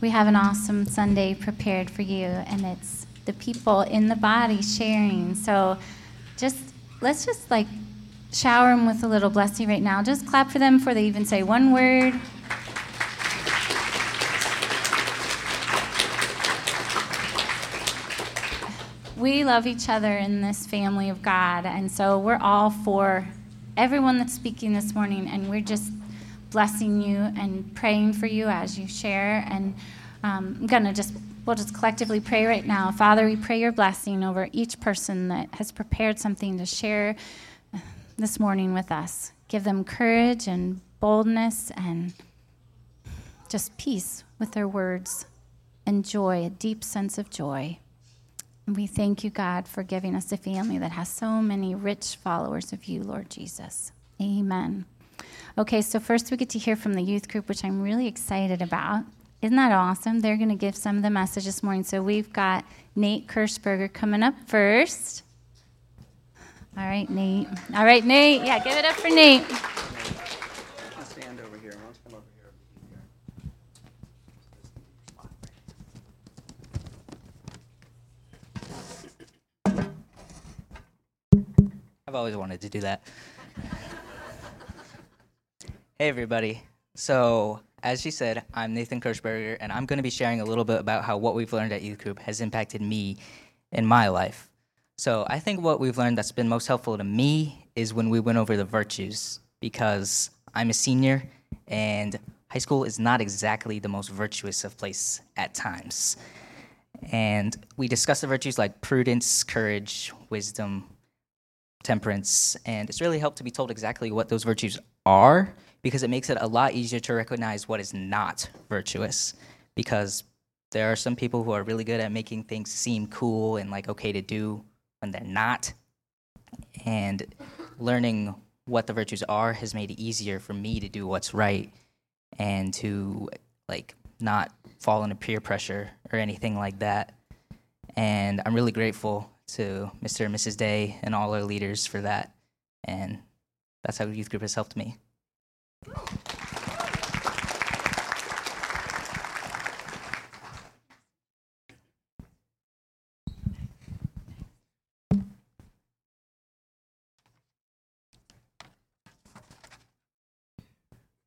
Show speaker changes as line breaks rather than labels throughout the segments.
we have an awesome Sunday prepared for you, and it's the people in the body sharing. So just let's just like shower them with a little blessing right now. Just clap for them before they even say one word. We love each other in this family of God, and so we're all for everyone that's speaking this morning, and we're just blessing you and praying for you as you share. And um, I'm going to just, we'll just collectively pray right now. Father, we pray your blessing over each person that has prepared something to share this morning with us. Give them courage and boldness and just peace with their words and joy, a deep sense of joy. And we thank you, God, for giving us a family that has so many rich followers of you, Lord Jesus. Amen. Okay, so first we get to hear from the youth group, which I'm really excited about. Isn't that awesome? They're going to give some of the message this morning. So we've got Nate Kirschberger coming up first. All right, Nate. All right, Nate. Yeah, give it up for Nate.
I've always wanted to do that. Hey, everybody. So, as she said, I'm Nathan Kirschberger, and I'm going to be sharing a little bit about how what we've learned at Youth Group has impacted me in my life. So, I think what we've learned that's been most helpful to me is when we went over the virtues, because I'm a senior, and high school is not exactly the most virtuous of place at times. And we discussed the virtues like prudence, courage, wisdom, temperance, and it's really helped to be told exactly what those virtues are because it makes it a lot easier to recognize what is not virtuous. Because there are some people who are really good at making things seem cool and like okay to do when they're not. And learning what the virtues are has made it easier for me to do what's right and to like not fall into peer pressure or anything like that. And I'm really grateful to Mr. and Mrs. Day and all our leaders for that. And that's how youth group has helped me.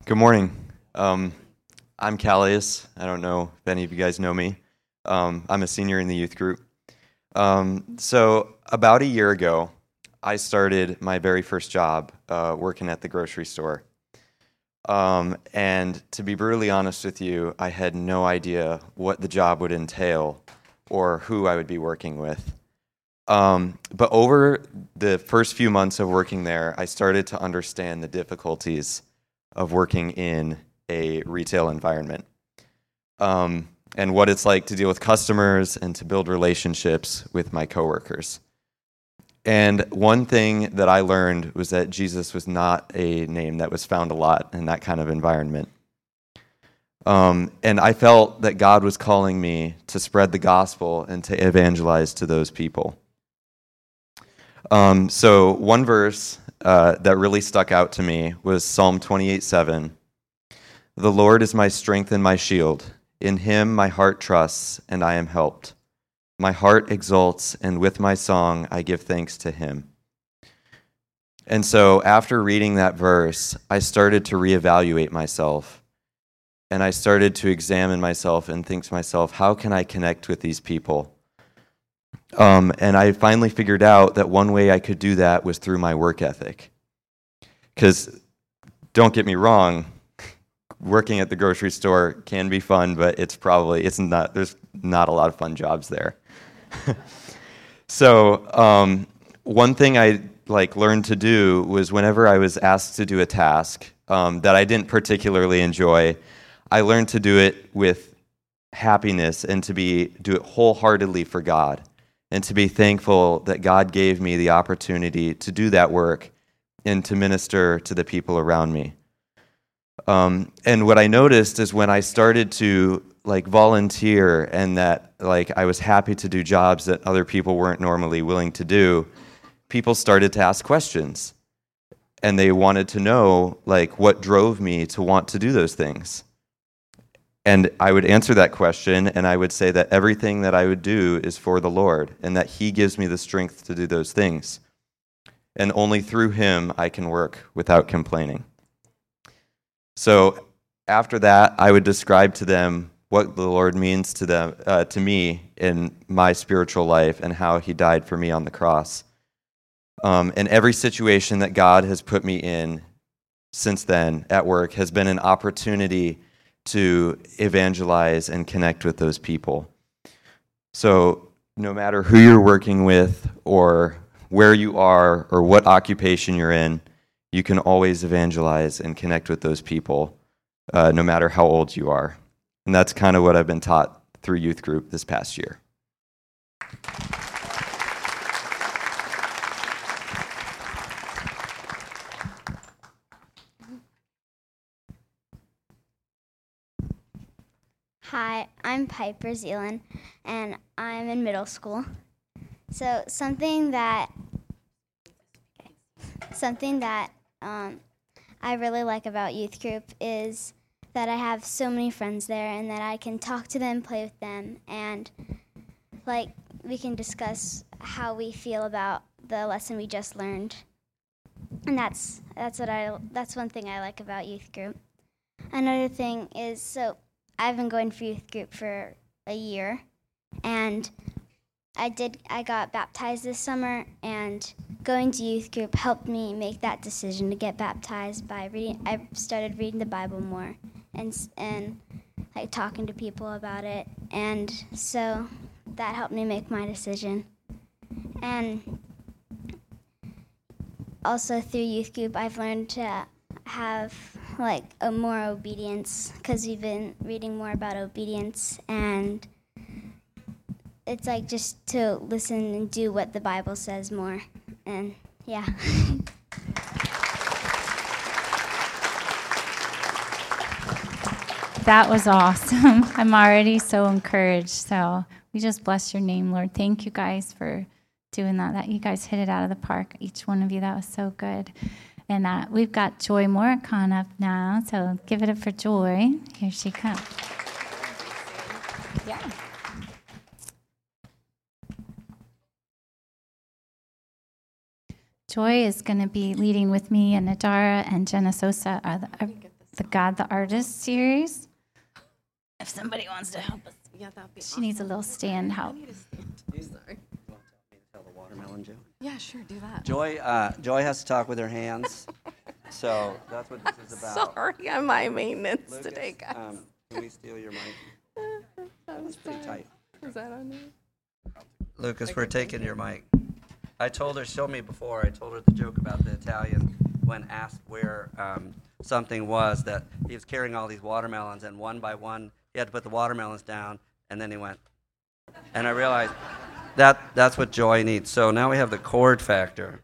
Good morning. Um, I'm Callius. I don't know if any of you guys know me. Um, I'm a senior in the youth group. Um, so, about a year ago, I started my very first job uh, working at the grocery store. Um, and to be brutally honest with you, I had no idea what the job would entail or who I would be working with. Um, but over the first few months of working there, I started to understand the difficulties of working in a retail environment um, and what it's like to deal with customers and to build relationships with my coworkers. And one thing that I learned was that Jesus was not a name that was found a lot in that kind of environment. Um, and I felt that God was calling me to spread the gospel and to evangelize to those people. Um, so, one verse uh, that really stuck out to me was Psalm 28 7. The Lord is my strength and my shield. In him my heart trusts, and I am helped. My heart exults, and with my song I give thanks to him. And so, after reading that verse, I started to reevaluate myself. And I started to examine myself and think to myself, how can I connect with these people? Um, and I finally figured out that one way I could do that was through my work ethic. Because, don't get me wrong, working at the grocery store can be fun, but it's probably it's not. There's not a lot of fun jobs there. so um, one thing I like learned to do was whenever I was asked to do a task um, that I didn't particularly enjoy, I learned to do it with happiness and to be do it wholeheartedly for God and to be thankful that God gave me the opportunity to do that work and to minister to the people around me. Um, and what I noticed is when I started to like volunteer and that like I was happy to do jobs that other people weren't normally willing to do, people started to ask questions. And they wanted to know like what drove me to want to do those things. And I would answer that question and I would say that everything that I would do is for the Lord and that He gives me the strength to do those things. And only through Him I can work without complaining. So after that, I would describe to them what the Lord means to them, uh, to me in my spiritual life, and how He died for me on the cross. Um, and every situation that God has put me in since then at work has been an opportunity to evangelize and connect with those people. So, no matter who you're working with, or where you are, or what occupation you're in, you can always evangelize and connect with those people, uh, no matter how old you are. And that's kind of what I've been taught through youth group this past year.
Hi, I'm Piper Zealand, and I'm in middle school. So something that something that um, I really like about youth group is that I have so many friends there, and that I can talk to them, play with them, and like we can discuss how we feel about the lesson we just learned. And that's that's what I that's one thing I like about youth group. Another thing is so I've been going for youth group for a year, and I did. I got baptized this summer, and going to youth group helped me make that decision to get baptized by reading. I started reading the Bible more, and and like talking to people about it, and so that helped me make my decision. And also through youth group, I've learned to have like a more obedience because we've been reading more about obedience. And it's like just to listen and do what the bible says more. And yeah
That was awesome. I'm already so encouraged. So we just bless your name, Lord. Thank you guys for doing that. That you guys hit it out of the park. Each one of you. That was so good. And uh, we've got Joy Moricon up now. So give it up for Joy. Here she comes. Yeah. Joy is going to be leading with me and Nadara and Jenna Sosa, are the, are the God the Artist series. If somebody wants to help us,
Yeah, that'd be
she needs a little stand help.
Sorry.
Tell the watermelon joke.
Yeah, sure, do that.
Joy, uh, Joy has to talk with her hands. So that's what this is about.
Sorry, I'm high maintenance
Lucas,
today, guys.
um, can we steal your mic? That was pretty tight.
Is that on you?
Lucas, we're taking your mic. I told her, show me before, I told her the joke about the Italian when asked where um, something was that he was carrying all these watermelons and one by one he had to put the watermelons down and then he went. And I realized that that's what joy needs. So now we have the chord factor.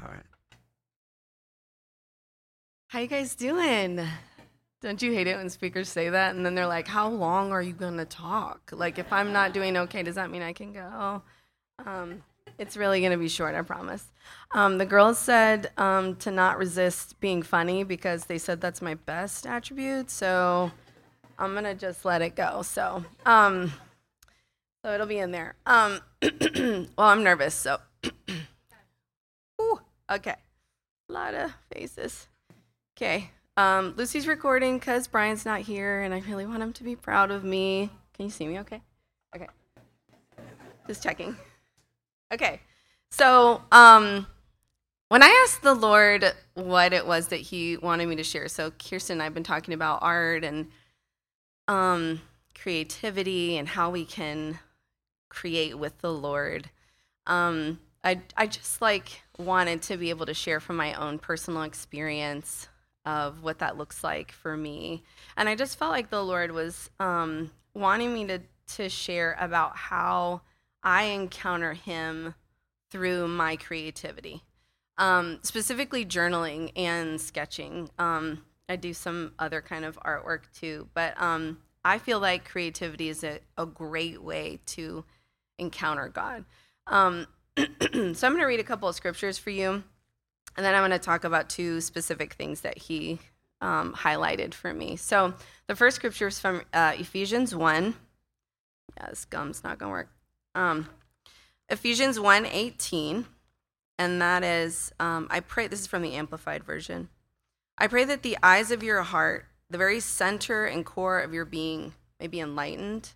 All right.
How you guys doing? Don't you hate it when speakers say that and then they're like, "How long are you gonna talk?" Like, if I'm not doing okay, does that mean I can go? Um, it's really gonna be short, I promise. Um, the girls said um, to not resist being funny because they said that's my best attribute. So I'm gonna just let it go. So, um, so it'll be in there. Um, well, I'm nervous, so. Ooh, okay. A lot of faces. Okay. Um, Lucy's recording because Brian's not here, and I really want him to be proud of me. Can you see me okay? Okay. Just checking. Okay. So, um, when I asked the Lord what it was that He wanted me to share, so Kirsten and I have been talking about art and um, creativity and how we can create with the Lord. Um, I, I just like wanted to be able to share from my own personal experience of what that looks like for me. And I just felt like the Lord was um, wanting me to, to share about how I encounter Him through my creativity, um, specifically journaling and sketching. Um, I do some other kind of artwork too, but um, I feel like creativity is a, a great way to encounter God. Um, so I'm going to read a couple of scriptures for you. and then I'm going to talk about two specific things that he um, highlighted for me. So the first scripture is from uh, Ephesians 1. Yeah, this gum's not going to work. Um, Ephesians 1 18, and that is, um, I pray, this is from the Amplified Version. I pray that the eyes of your heart, the very center and core of your being, may be enlightened,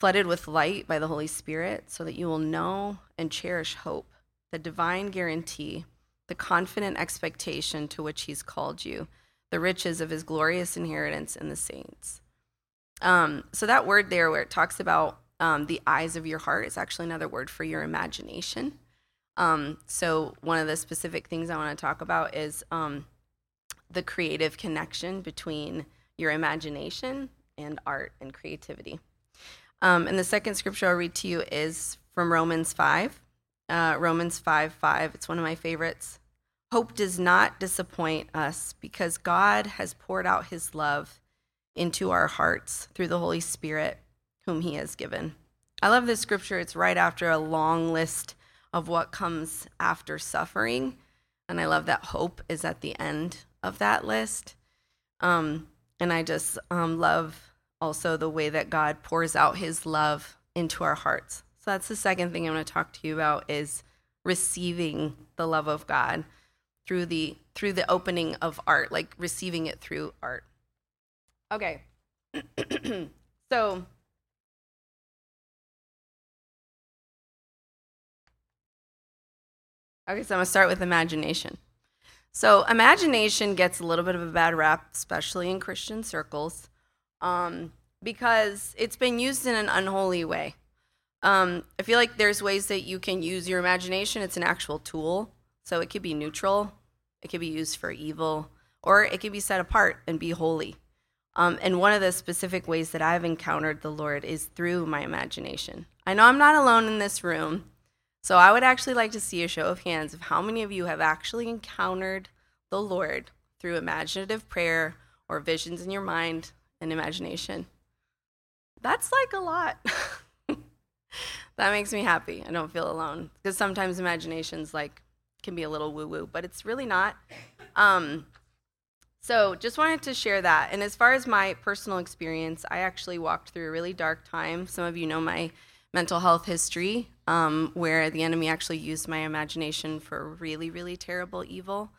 flooded with light by the Holy Spirit, so that you will know and cherish hope, the divine guarantee, the confident expectation to which He's called you, the riches of His glorious inheritance in the saints. Um, so that word there, where it talks about um, the eyes of your heart, is actually another word for your imagination. Um, so one of the specific things I want to talk about is um, the creative connection between your imagination and art and creativity. Um, and the second scripture I'll read to you is from Romans 5. Uh, Romans 5 5. It's one of my favorites. Hope does not disappoint us because God has poured out his love into our hearts through the Holy Spirit, whom he has given. I love this scripture. It's right after a long list of what comes after suffering. And I love that hope is at the end of that list. Um, and I just um, love also the way that God pours out his love into our hearts. So that's the second thing I'm going to talk to you about is receiving the love of God through the through the opening of art, like receiving it through art. Okay. so Okay, so I'm gonna start with imagination. So imagination gets a little bit of a bad rap, especially in Christian circles, um, because it's been used in an unholy way. Um, I feel like there's ways that you can use your imagination. It's an actual tool, so it could be neutral, it could be used for evil, or it could be set apart and be holy. Um, and one of the specific ways that I've encountered the Lord is through my imagination. I know I'm not alone in this room. So I would actually like to see a show of hands of how many of you have actually encountered the Lord through imaginative prayer or visions in your mind and imagination. That's like a lot. that makes me happy. I don't feel alone because sometimes imaginations like can be a little woo woo, but it's really not. Um, so just wanted to share that. And as far as my personal experience, I actually walked through a really dark time. Some of you know my mental health history, um, where the enemy actually used my imagination for really, really terrible evil.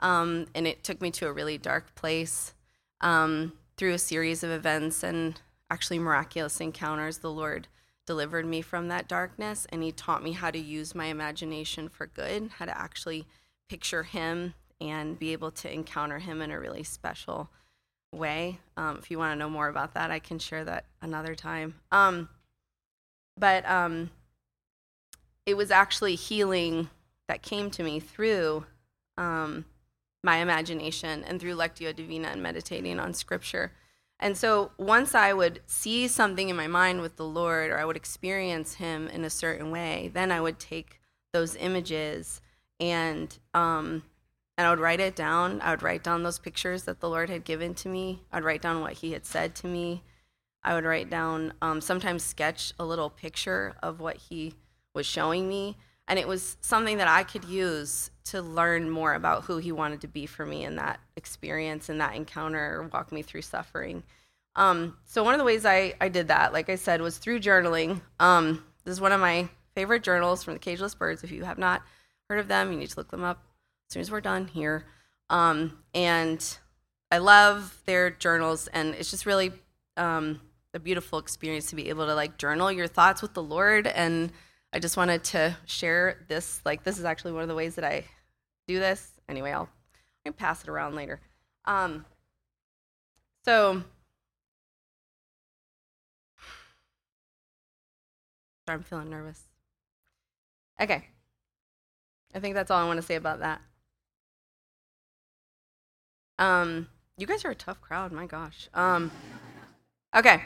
Um, and it took me to a really dark place um, through a series of events and actually miraculous encounters. The Lord delivered me from that darkness, and He taught me how to use my imagination for good, how to actually picture Him and be able to encounter Him in a really special way. Um, if you want to know more about that, I can share that another time. Um, but um, it was actually healing that came to me through um, my imagination and through Lectio Divina and meditating on scripture. And so once I would see something in my mind with the Lord or I would experience Him in a certain way, then I would take those images and um, and I would write it down. I would write down those pictures that the Lord had given to me. I'd write down what He had said to me. I would write down, um, sometimes sketch a little picture of what he was showing me. And it was something that I could use to learn more about who he wanted to be for me in that experience and that encounter, walk me through suffering. Um, so, one of the ways I, I did that, like I said, was through journaling. Um, this is one of my favorite journals from the Cageless Birds. If you have not heard of them, you need to look them up as soon as we're done here. Um, and I love their journals, and it's just really um, a beautiful experience to be able to like journal your thoughts with the Lord. And I just wanted to share this. Like, this is actually one of the ways that I do this. Anyway, I'll, I'll pass it around later. Um, so, I'm feeling nervous. Okay. I think that's all I want to say about that. Um, you guys are a tough crowd, my gosh. Um, okay.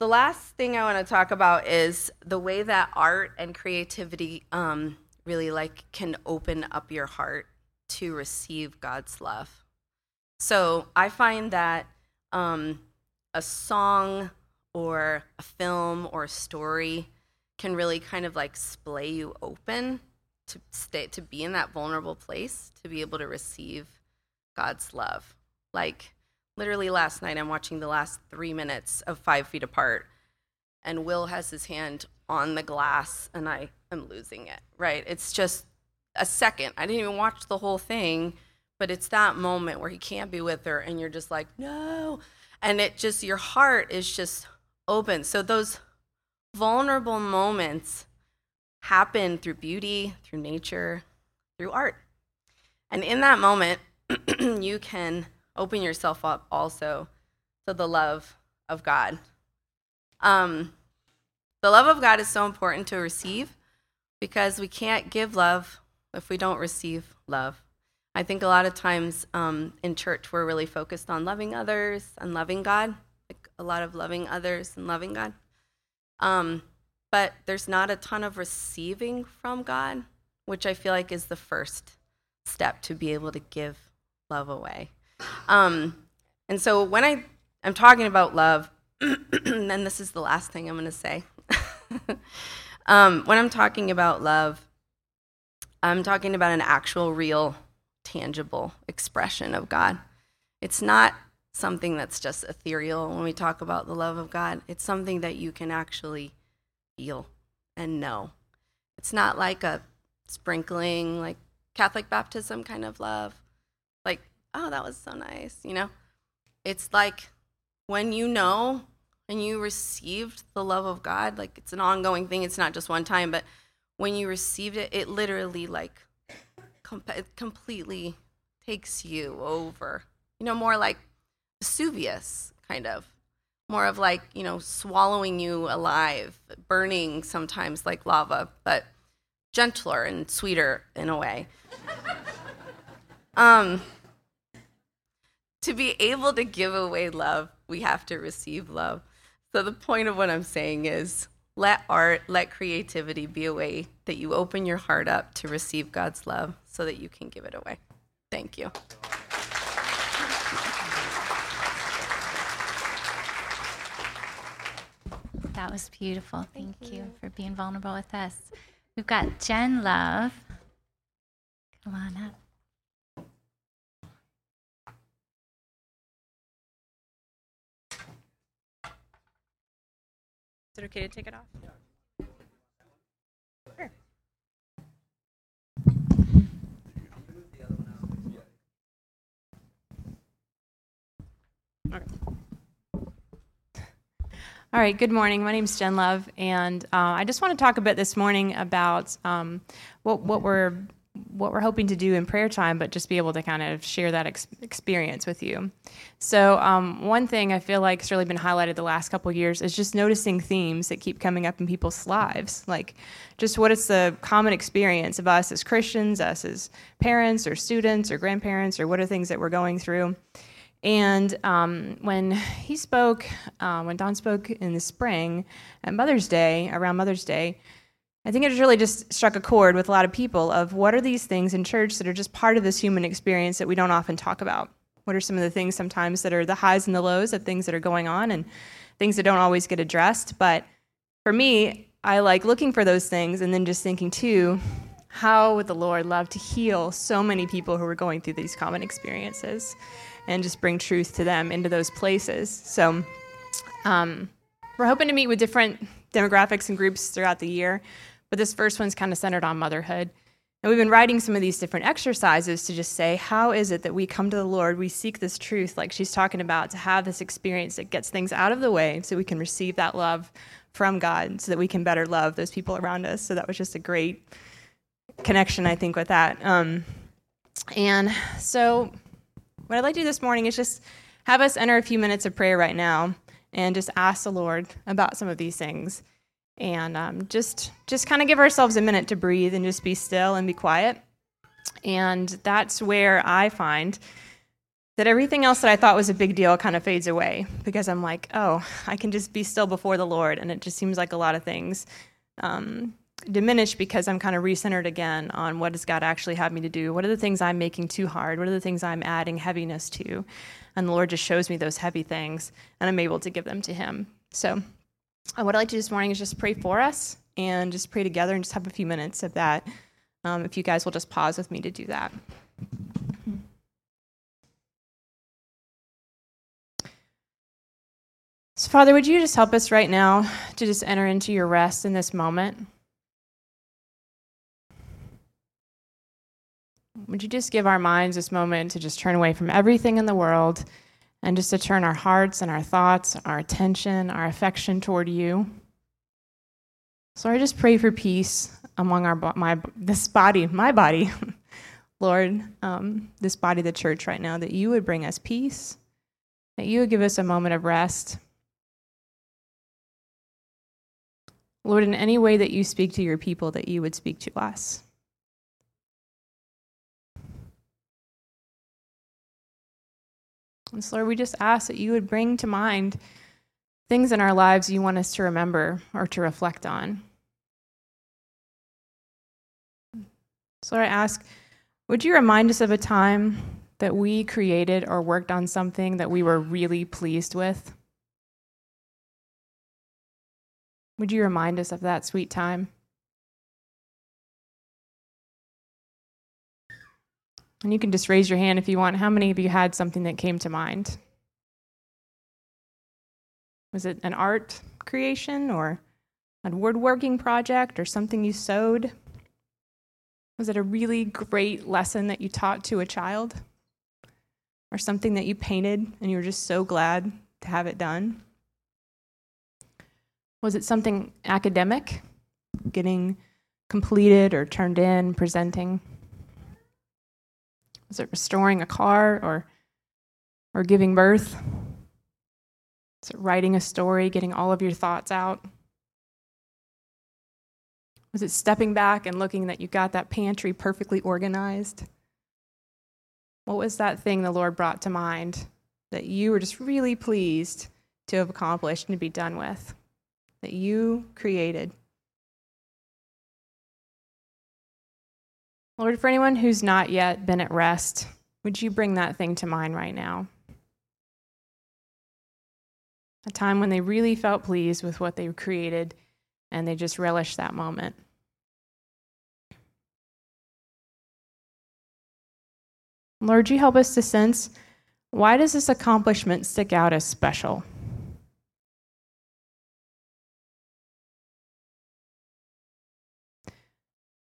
The last thing I want to talk about is the way that art and creativity um, really like can open up your heart to receive God's love. So I find that um, a song or a film or a story can really kind of like splay you open to stay to be in that vulnerable place to be able to receive God's love. Like literally last night, I'm watching the last three minutes of Five Feet Apart, and Will has his hand on the glass, and I am losing it. Right? It's just a second. I didn't even watch the whole thing, but it's that moment where he can't be with her, and you're just like, no, and it just your heart is just open. So those vulnerable moments happen through beauty, through nature, through art. And in that moment, you can open yourself up also to the love of God. Um, the love of God is so important to receive because we can't give love if we don't receive love. I think a lot of times um, in church we're really focused on loving others and loving God, like a lot of loving others and loving God. Um, but there's not a ton of receiving from God, which I feel like is the first step to be able to give love away. Um, and so when I I'm talking about love, and this is the last thing I'm going to say. um, when I'm talking about love, I'm talking about an actual, real, tangible expression of God. It's not something that's just ethereal when we talk about the love of God. It's something that you can actually feel and know. It's not like a sprinkling, like Catholic baptism kind of love. Like, oh, that was so nice, you know? It's like when you know and you received the love of God, like it's an ongoing thing, it's not just one time, but when you received it, it literally like com- completely takes you over. You know, more like Vesuvius, kind of. More of like, you know, swallowing you alive, burning sometimes like lava, but gentler and sweeter in a way. um, to be able to give away love, we have to receive love. So the point of what I'm saying is let art, let creativity be a way that you open your heart up to receive God's love so that you can give it away. Thank you.
That was beautiful. Thank, Thank you. you for being vulnerable with us. We've got Jen Love. Come on up.
It okay to take it off? Sure. All right, good morning. My name is Jen Love, and uh, I just want to talk a bit this morning about um, what, what we're what we're hoping to do in prayer time, but just be able to kind of share that ex- experience with you. So, um, one thing I feel like has really been highlighted the last couple years is just noticing themes that keep coming up in people's lives, like just what is the common experience of us as Christians, us as parents or students or grandparents, or what are things that we're going through. And um, when he spoke, uh, when Don spoke in the spring at Mother's Day, around Mother's Day, I think it has really just struck a chord with a lot of people of what are these things in church that are just part of this human experience that we don't often talk about? What are some of the things sometimes that are the highs and the lows of things that are going on and things that don't always get addressed? But for me, I like looking for those things and then just thinking too, how would the Lord love to heal so many people who are going through these common experiences? and just bring truth to them into those places. So um, we're hoping to meet with different demographics and groups throughout the year, but this first one's kind of centered on motherhood. And we've been writing some of these different exercises to just say, how is it that we come to the Lord, we seek this truth, like she's talking about, to have this experience that gets things out of the way so we can receive that love from God so that we can better love those people around us. So that was just a great connection, I think, with that. Um, and so what I'd like to do this morning is just have us enter a few minutes of prayer right now and just ask the Lord about some of these things. And um, just just kind of give ourselves a minute to breathe and just be still and be quiet. And that's where I find that everything else that I thought was a big deal kind of fades away because I'm like, oh, I can just be still before the Lord. And it just seems like a lot of things um, diminish because I'm kind of recentered again on what does God actually have me to do? What are the things I'm making too hard? What are the things I'm adding heaviness to? And the Lord just shows me those heavy things, and I'm able to give them to Him. So, uh, what I'd like to do this morning is just pray for us and just pray together and just have a few minutes of that Um, if you guys will just pause with me to do that. So, Father, would you just help us right now to just enter into your rest in this moment? Would you just give our minds this moment to just turn away from everything in the world and just to turn our hearts and our thoughts, our attention, our affection toward you? So I just pray for peace among our my this body, my body, Lord, um, this body, the church, right now, that you would bring us peace, that you would give us a moment of rest. Lord, in any way that you speak to your people, that you would speak to us. And so, Lord, we just ask that you would bring to mind things in our lives you want us to remember or to reflect on. So, Lord, I ask, would you remind us of a time that we created or worked on something that we were really pleased with? Would you remind us of that sweet time? And you can just raise your hand if you want. How many of you had something that came to mind? Was it an art creation or a woodworking project or something you sewed? Was it a really great lesson that you taught to a child? Or something that you painted and you were just so glad to have it done? Was it something academic, getting completed or turned in, presenting? Was it restoring a car or, or giving birth? Is it writing a story, getting all of your thoughts out? Was it stepping back and looking that you got that pantry perfectly organized? What was that thing the Lord brought to mind that you were just really pleased to have accomplished and to be done with? That you created? Lord, for anyone who's not yet been at rest, would you bring that thing to mind right now? A time when they really felt pleased with what they created and they just relished that moment. Lord, you help us to sense why does this accomplishment stick out as special?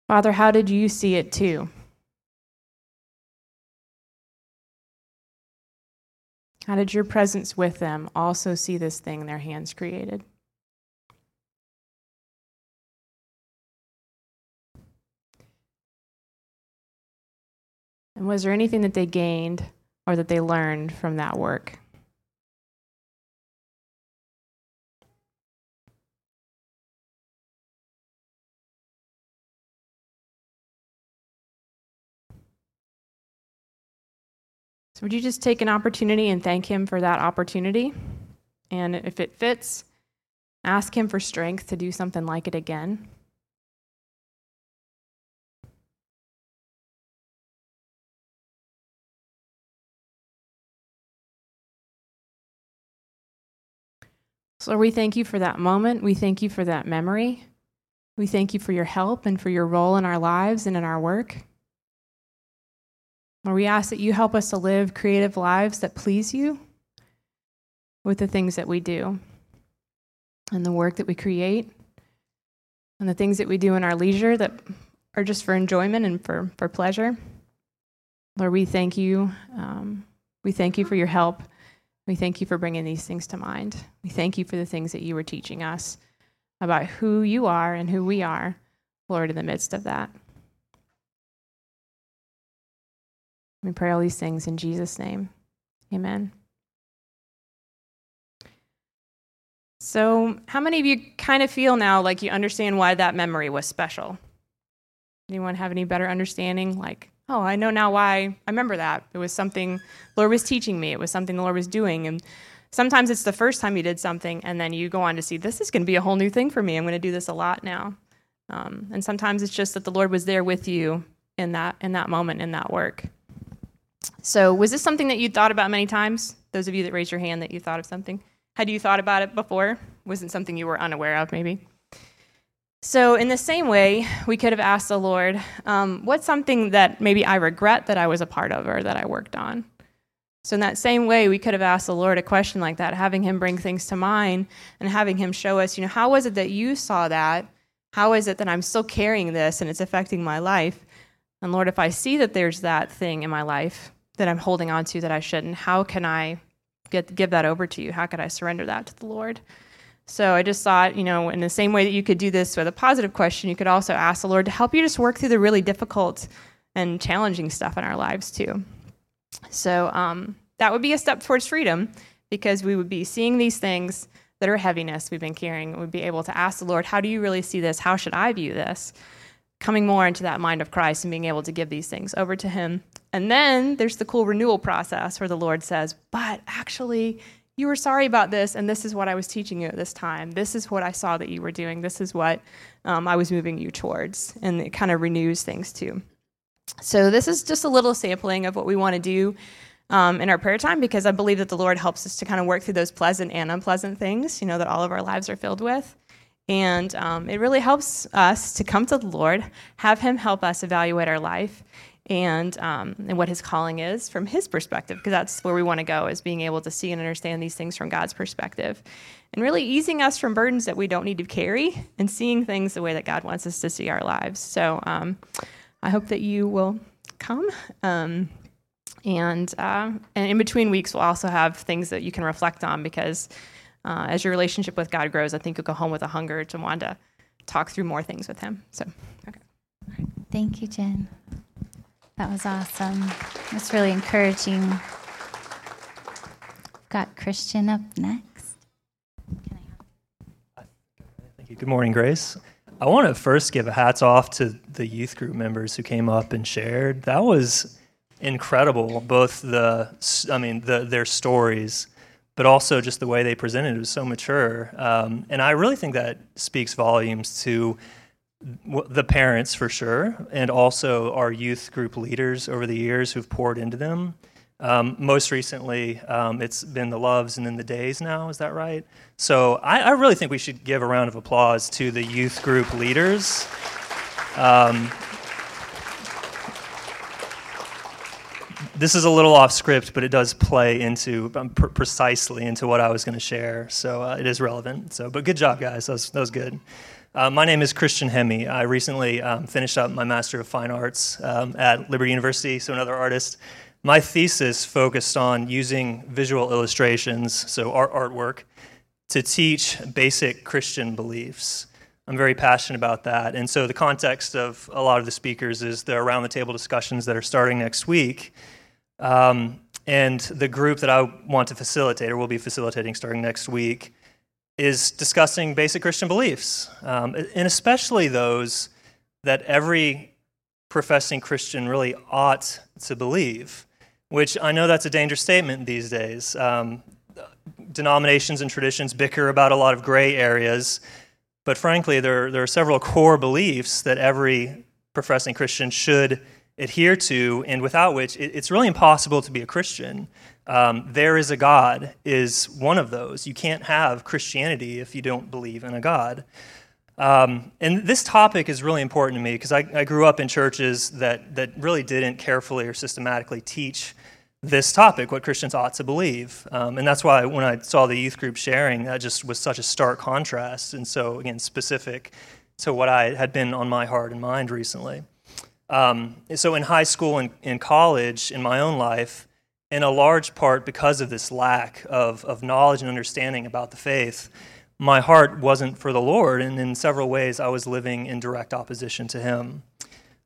Father, how did you see it too? How did your presence with them also see this thing their hands created? And was there anything that they gained or that they learned from that work? Would you just take an opportunity and thank Him for that opportunity? And if it fits, ask Him for strength to do something like it again. So, we thank you for that moment. We thank you for that memory. We thank you for your help and for your role in our lives and in our work. Lord, we ask that you help us to live creative lives that please you with the things that we do and the work that we create and the things that we do in our leisure that are just for enjoyment and for, for pleasure. Lord, we thank you. Um, we thank you for your help. We thank you for bringing these things to mind. We thank you for the things that you were teaching us about who you are and who we are, Lord, in the midst of that. We pray all these things in Jesus' name. Amen. So, how many of you kind of feel now like you understand why that memory was special? Anyone have any better understanding? Like, oh, I know now why I remember that. It was something the Lord was teaching me, it was something the Lord was doing. And sometimes it's the first time you did something, and then you go on to see, this is going to be a whole new thing for me. I'm going to do this a lot now. Um, and sometimes it's just that the Lord was there with you in that in that moment in that work. So, was this something that you thought about many times? Those of you that raised your hand that you thought of something, had you thought about it before? Wasn't something you were unaware of, maybe? So, in the same way, we could have asked the Lord, um, what's something that maybe I regret that I was a part of or that I worked on? So, in that same way, we could have asked the Lord a question like that, having Him bring things to mind and having Him show us, you know, how was it that you saw that? How is it that I'm still carrying this and it's affecting my life? And Lord, if I see that there's that thing in my life that I'm holding on to that I shouldn't, how can I get, give that over to you? How could I surrender that to the Lord? So I just thought, you know, in the same way that you could do this with a positive question, you could also ask the Lord to help you just work through the really difficult and challenging stuff in our lives too. So um, that would be a step towards freedom because we would be seeing these things that are heaviness we've been carrying. We'd be able to ask the Lord, How do you really see this? How should I view this? Coming more into that mind of Christ and being able to give these things over to Him. And then there's the cool renewal process where the Lord says, But actually, you were sorry about this, and this is what I was teaching you at this time. This is what I saw that you were doing. This is what um, I was moving you towards. And it kind of renews things too. So, this is just a little sampling of what we want to do um, in our prayer time because I believe that the Lord helps us to kind of work through those pleasant and unpleasant things, you know, that all of our lives are filled with. And um, it really helps us to come to the Lord, have Him help us evaluate our life and, um, and what His calling is from His perspective, because that's where we want to go, is being able to see and understand these things from God's perspective. And really easing us from burdens that we don't need to carry and seeing things the way that God wants us to see our lives. So um, I hope that you will come. Um, and, uh, and in between weeks, we'll also have things that you can reflect on because uh, as your relationship with God grows, I think you'll go home with a hunger to want to talk through more things with Him. So, okay.
Thank you, Jen. That was awesome. It's really encouraging. Got Christian up next.
Thank you. Good morning, Grace. I want to first give a hats off to the youth group members who came up and shared. That was incredible. Both the, I mean, the, their stories, but also just the way they presented it was so mature. Um, and I really think that speaks volumes to the parents for sure, and also our youth group leaders over the years who've poured into them. Um, most recently, um, it's been the Loves and then the Days now, is that right? So I, I, really think we should give a round of applause to the youth group leaders. This is a little off script, but it does play into um, pr- precisely into what I was going to share. So uh, it is relevant. So, but good job, guys. That was, that was good. Uh, my name is Christian Hemme. I recently um, finished up my Master of Fine Arts um, at Liberty University, so another artist. My thesis focused on using visual illustrations, so art artwork, to teach basic Christian beliefs. I'm very passionate about that. And so the context of a lot of the speakers is the around the table discussions that are starting next week. Um, and the group that I want to facilitate, or will be facilitating starting next week, is discussing basic Christian beliefs, um, and especially those that every professing Christian really ought to believe, which I know that's a dangerous statement these days. Um, denominations and traditions bicker about a lot of gray areas, but frankly, there, there are several core beliefs that every professing Christian should adhere to, and without which it, it's really impossible to be a Christian. Um, there is a God is one of those. You can't have Christianity if you don't believe in a God. Um, and this topic is really important to me because I, I, grew up in churches that, that really didn't carefully or systematically teach this topic, what Christians ought to believe. Um, and that's why when I saw the youth group sharing, that just was such a stark contrast. And so, again, specific to what I had been on my heart and mind recently. Um, so, in high school and in college, in my own life, in a large part because of this lack of, of knowledge and understanding about the faith, my heart wasn't for the Lord, and in several ways, I was living in direct opposition to Him.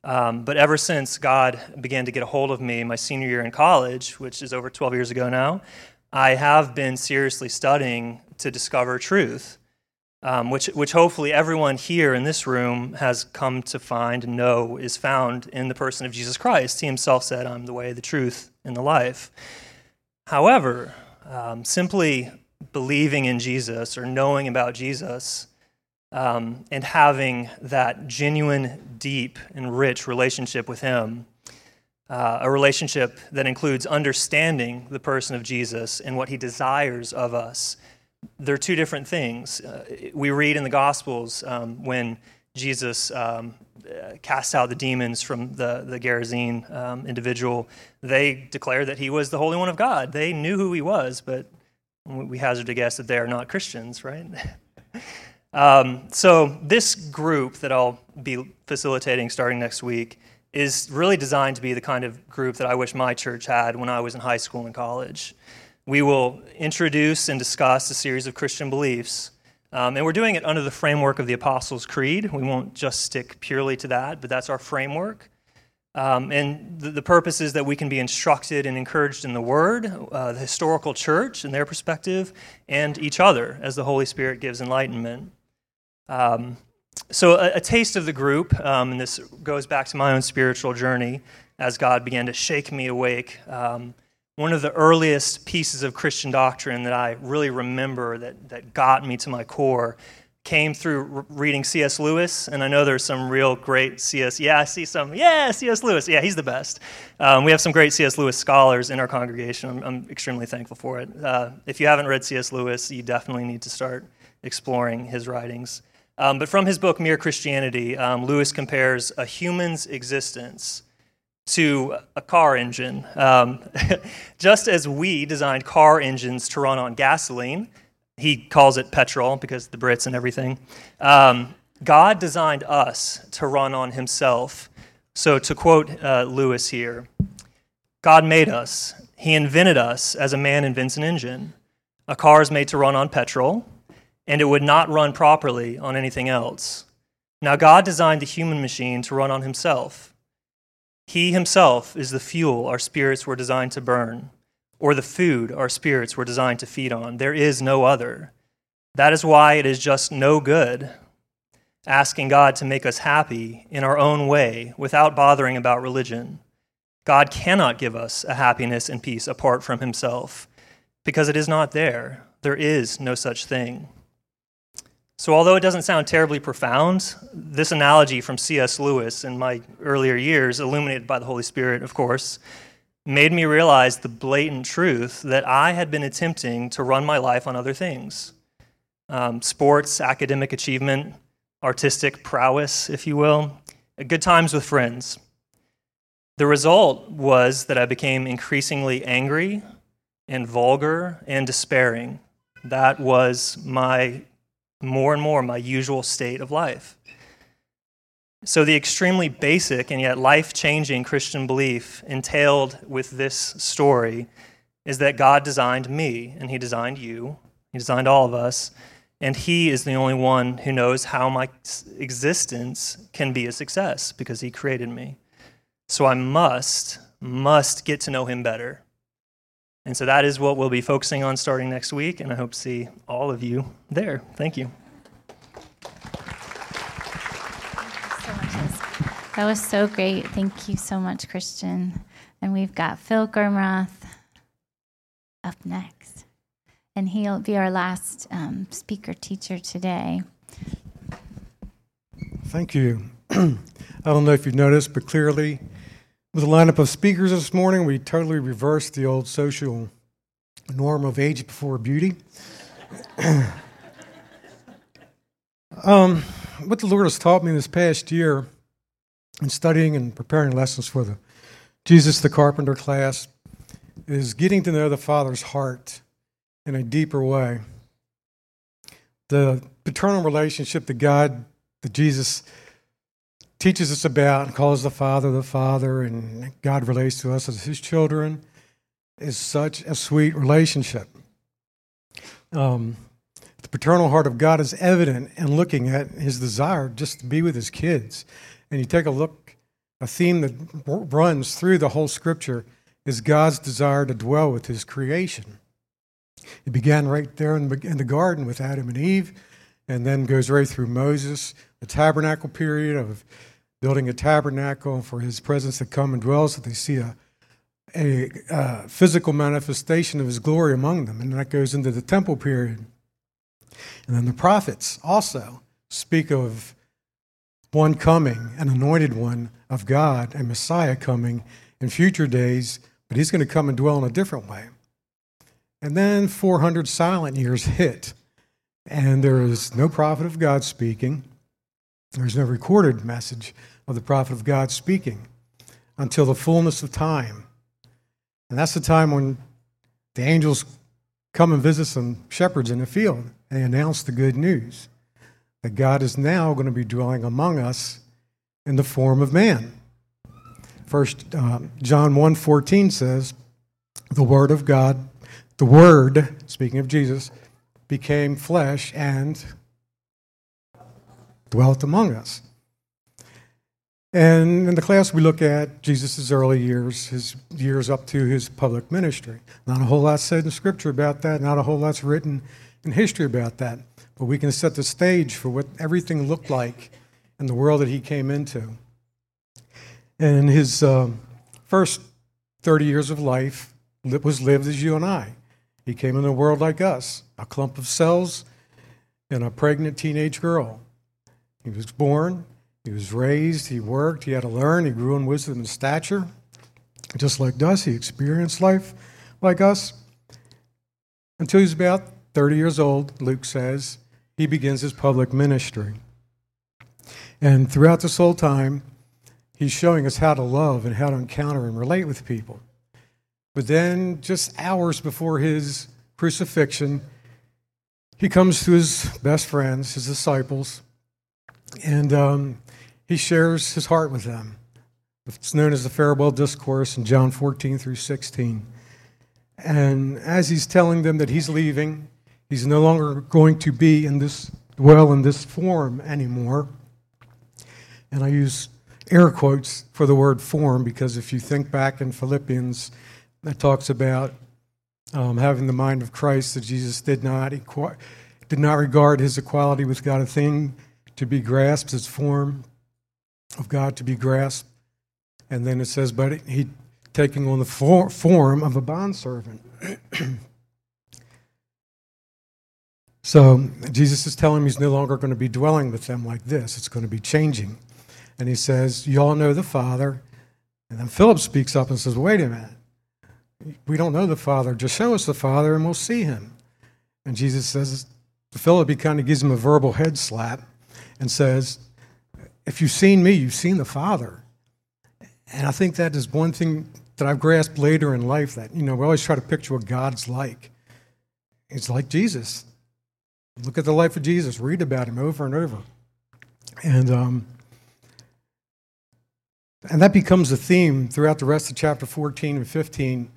Um, but ever since God began to get a hold of me my senior year in college, which is over 12 years ago now, I have been seriously studying to discover truth um, which, which hopefully everyone here in this room has come to find and know is found in the person of Jesus Christ. He himself said, I'm the way, the truth, and the life. However, um, simply believing in Jesus or knowing about Jesus um, and having that genuine, deep, and rich relationship with Him, uh, a relationship that includes understanding the person of Jesus and what He desires of us they're two different things. Uh, we read in the Gospels um, when Jesus um, uh, cast out the demons from the, the Gerasene um, individual, they declared that he was the Holy One of God. They knew who he was, but we hazard to guess that they are not Christians, right? um, so, this group that I'll be facilitating starting next week is really designed to be the kind of group that I wish my church had when I was in high school and college. We will introduce and discuss a series of Christian beliefs. Um, and we're doing it under the framework of the Apostles' Creed. We won't just stick purely to that, but that's our framework. Um, and the, the, purpose is that we can be instructed and encouraged in the Word, uh, the historical church and their perspective, and each other as the Holy Spirit gives enlightenment. Um, so, a, a, taste of the group, um, and this goes back to my own spiritual journey as God began to shake me awake. Um, one of the earliest pieces of Christian doctrine that I really remember that, that got me to my core came through reading C.S. Lewis, and I know there's some real great C.S. Yeah, I see some. Yeah, C.S. Lewis. Yeah, he's the best. Um, we have some great C.S. Lewis scholars in our congregation. I'm, I'm extremely thankful for it. Uh, if you haven't read C.S. Lewis, you definitely need to start exploring his writings. Um, but from his book Mere Christianity, um, Lewis compares a human's existence to a car engine. Um, just as we designed car engines to run on gasoline, he calls it petrol because the Brits and everything. Um, God designed us to run on himself. So, to quote uh, Lewis here, God made us. He invented us as a man invents an engine. A car is made to run on petrol, and it would not run properly on anything else. Now, God designed the human machine to run on himself. He himself is the fuel our spirits were designed to burn, or the food our spirits were designed to feed on. There is no other. That is why it is just no good asking God to make us happy in our own way without bothering about religion. God cannot give us a happiness and peace apart from himself because it is not there. There is no such thing. So, although it doesn't sound terribly profound, this analogy from C.S. Lewis in my earlier years, illuminated by the Holy Spirit, of course, made me realize the blatant truth that I had been attempting to run my life on other things um, sports, academic achievement, artistic prowess, if you will, good times with friends. The result was that I became increasingly angry and vulgar and despairing. That was my more and more my usual state of life. So, the extremely basic and yet life changing Christian belief entailed with this story is that God designed me, and He designed you, He designed all of us, and He is the only one who knows how my existence can be a success because He created me. So, I must, must get to know Him better. And so that is what we'll be focusing on starting next week, and I hope to see all of you there. Thank you.
That was so great. Thank you so much, Christian. And we've got Phil Gurmrath up next. And he'll be our last um, speaker teacher today.
Thank you. I don't know if you've noticed, but clearly with the lineup of speakers this morning, we totally reversed the old social norm of age before beauty. um, what the Lord has taught me this past year in studying and preparing lessons for the Jesus the Carpenter class is getting to know the Father's heart in a deeper way. The paternal relationship that God, that Jesus teaches us about and calls the Father the Father, and God relates to us as His children, is such a sweet relationship. Um, the paternal heart of God is evident in looking at His desire just to be with His kids. And you take a look, a theme that runs through the whole Scripture is God's desire to dwell with His creation. It began right there in the garden with Adam and Eve, and then goes right through Moses, the tabernacle period of building a tabernacle for his presence to come and dwell so they see a, a, a physical manifestation of his glory among them. And that goes into the temple period. And then the prophets also speak of one coming, an anointed one of God, a Messiah coming in future days, but he's going to come and dwell in a different way. And then 400 silent years hit, and there is no prophet of God speaking There's no recorded message of the prophet of God speaking until the fullness of time. And that's the time when the angels come and visit some shepherds in the field. They announce the good news that God is now going to be dwelling among us in the form of man. First uh, John 1:14 says, "The word of God, the word, speaking of Jesus, became flesh and dwelt among us." And in the class, we look at Jesus' early years, his years up to his public ministry. Not a whole lot said in Scripture about that, not a whole lot's written in history about that. But we can set the stage for what everything looked like in the world that he came into. And in his uh, first 30 years of life was lived as you and I. He came in the world like us, a clump of cells and a pregnant teenage girl. He was born, he was raised, he worked, he had to learn, he grew in wisdom and stature, just like us. He experienced life like us. Until he's about 30 years old, Luke says, he begins his public ministry. And throughout this whole time, he's showing us how to love and how to encounter and relate with people. But then, just hours before his crucifixion, he comes to his best friends, his disciples, and um, he shares his heart with them. It's known as the Farewell Discourse in John 14 through 16. And as he's telling them that he's leaving, he's no longer going to be in this, dwell in this form anymore. And I use air quotes for the word form because if you think back in Philippians, that talks about um, having the mind of Christ, that Jesus did not, equi- did not regard his equality with God a thing to be grasped, his form of God to be grasped. And then it says, but he taking on the for, form of a bondservant. so Jesus is telling him he's no longer going to be dwelling with them like this. It's going to be changing. And he says, You all know the Father. And then Philip speaks up and says, Wait a minute. We don't know the Father. Just show us the Father and we'll see him. And Jesus says, Philip, he kind of gives him a verbal head slap and says, If you've seen me, you've seen the Father. And I think that is one thing that I've grasped later in life that, you know, we always try to picture what God's like. It's like Jesus. Look at the life of Jesus, read about him over and over. And, um, and that becomes a theme throughout the rest of chapter 14 and 15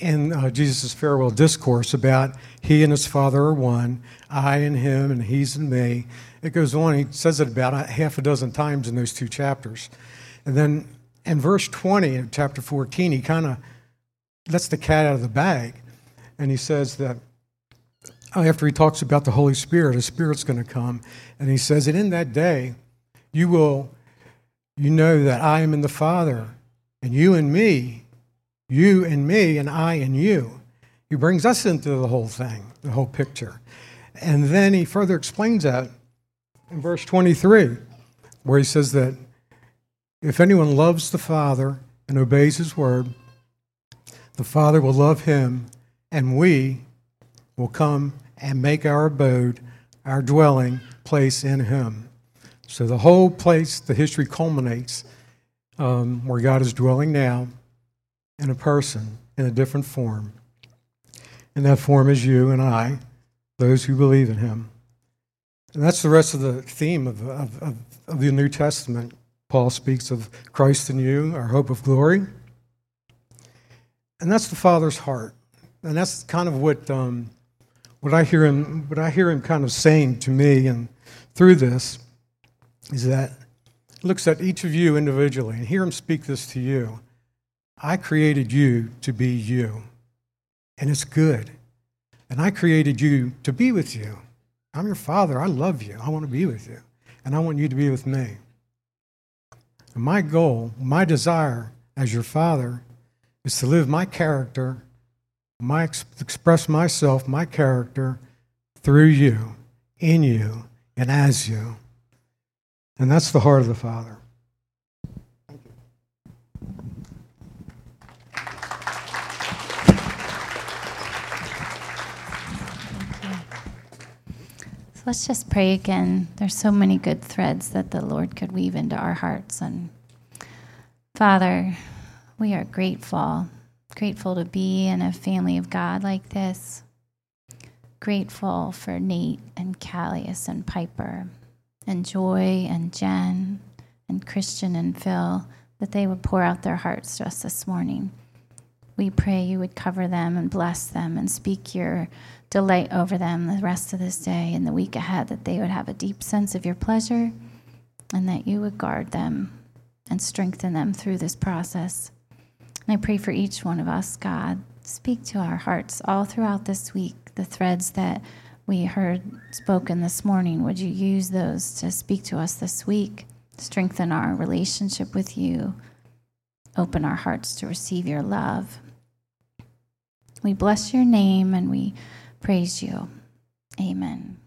in uh, Jesus' farewell discourse about he and his Father are one, I and him, and he's and me. It goes on, he says it about half a dozen times in those two chapters. And then in verse 20 of chapter 14, he kind of lets the cat out of the bag. And he says that after he talks about the Holy Spirit, the Spirit's going to come. And he says that in that day, you will, you know that I am in the Father, and you and me, you and me, and I and you. He brings us into the whole thing, the whole picture. And then he further explains that in verse 23, where he says that if anyone loves the Father and obeys his word, the Father will love him, and we will come and make our abode, our dwelling place in him. So the whole place, the history culminates um, where God is dwelling now in a person in a different form. And that form is you and I, those who believe in him. And that's the rest of the theme of, of, of, of the New Testament. Paul speaks of Christ in you, our hope of glory. And that's the Father's heart. And that's kind of what, um, what, I hear him, what I hear him kind of saying to me and through this is that he looks at each of you individually and hear him speak this to you. I created you to be you, and it's good. And I created you to be with you. I'm your father. I love you. I want to be with you. And I want you to be with me. And my goal, my desire as your father, is to live my character, my express myself, my character through you, in you, and as you. And that's the heart of the Father.
So let's just pray again. There's so many good threads that the Lord could weave into our hearts. And Father, we are grateful, grateful to be in a family of God like this. Grateful for Nate and Callius and Piper and Joy and Jen and Christian and Phil that they would pour out their hearts to us this morning. We pray you would cover them and bless them and speak your delight over them the rest of this day and the week ahead, that they would have a deep sense of your pleasure and that you would guard them and strengthen them through this process. And I pray for each one of us, God. Speak to our hearts all throughout this week, the threads that we heard spoken this morning. Would you use those to speak to us this week? Strengthen our relationship with you. Open our hearts to receive your love. We bless your name and we praise you. Amen.